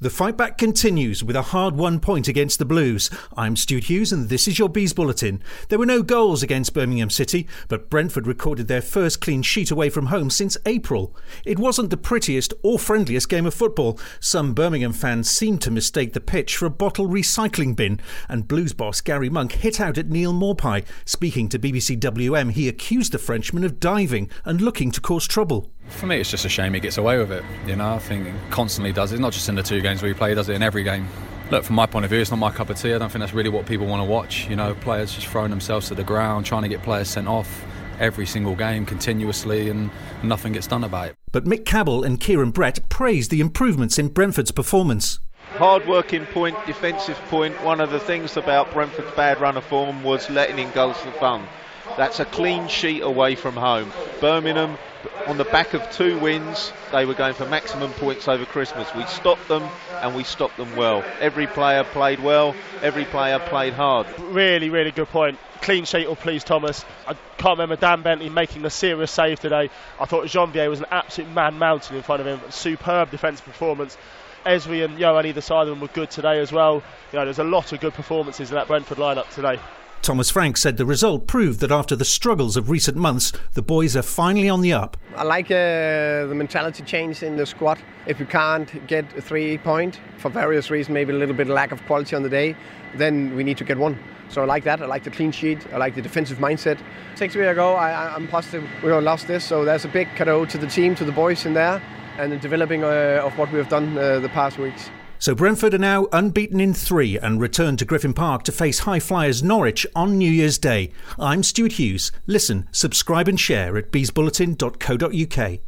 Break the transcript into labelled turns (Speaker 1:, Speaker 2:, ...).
Speaker 1: The fight back continues with a hard won point against the Blues. I'm Stu Hughes and this is your Bees Bulletin. There were no goals against Birmingham City, but Brentford recorded their first clean sheet away from home since April. It wasn't the prettiest or friendliest game of football. Some Birmingham fans seemed to mistake the pitch for a bottle recycling bin, and Blues boss Garry Monk hit out at Neal Maupay. Speaking to BBC WM, he accused the Frenchman of diving and looking to cause trouble.
Speaker 2: For me, it's just a shame he gets away with it. You know, I think he constantly does it, not just in the two games we play, he does it in every game. Look, from my point of view, it's not my cup of tea. I don't think that's really what people want to watch. You know, players just throwing themselves to the ground, trying to get players sent off every single game continuously, and nothing gets done about it.
Speaker 1: But Mick Cabell and Kieran Brett praised the improvements in Brentford's performance.
Speaker 3: Hard working point, defensive point. One of the things about Brentford's bad run of form was letting in goals for fun. That's a clean sheet away from home. Birmingham on the back of two wins, they were going for maximum points over Christmas. We stopped them and we stopped them well. Every player played well, every player played hard.
Speaker 4: Really, really good point. Clean sheet will please Thomas. I can't remember Dan Bentley making a serious save today. I thought Jeanvier was an absolute man mountain in front of him. Superb defensive performance. Ezri and Yoann either side of them were good today as well. You know, there's a lot of good performances in that Brentford lineup today.
Speaker 1: Thomas Frank said the result proved that after the struggles of recent months, the boys are finally on the up.
Speaker 5: I like uh, the mentality change in the squad. If we can't get a three point for various reasons, maybe a little bit lack of quality on the day, then we need to get one. So I like that. I like the clean sheet. I like the defensive mindset. Six weeks ago, I, am positive we would lost this. So there's a big cadeau to the team, to the boys in there, and the developing uh, of what we have done uh, the past weeks.
Speaker 1: So Brentford are now unbeaten in three and return to Griffin Park to face High Flyers Norwich on New Year's Day. I'm Stuart Hughes. Listen, subscribe and share at beesbulletin.co.uk.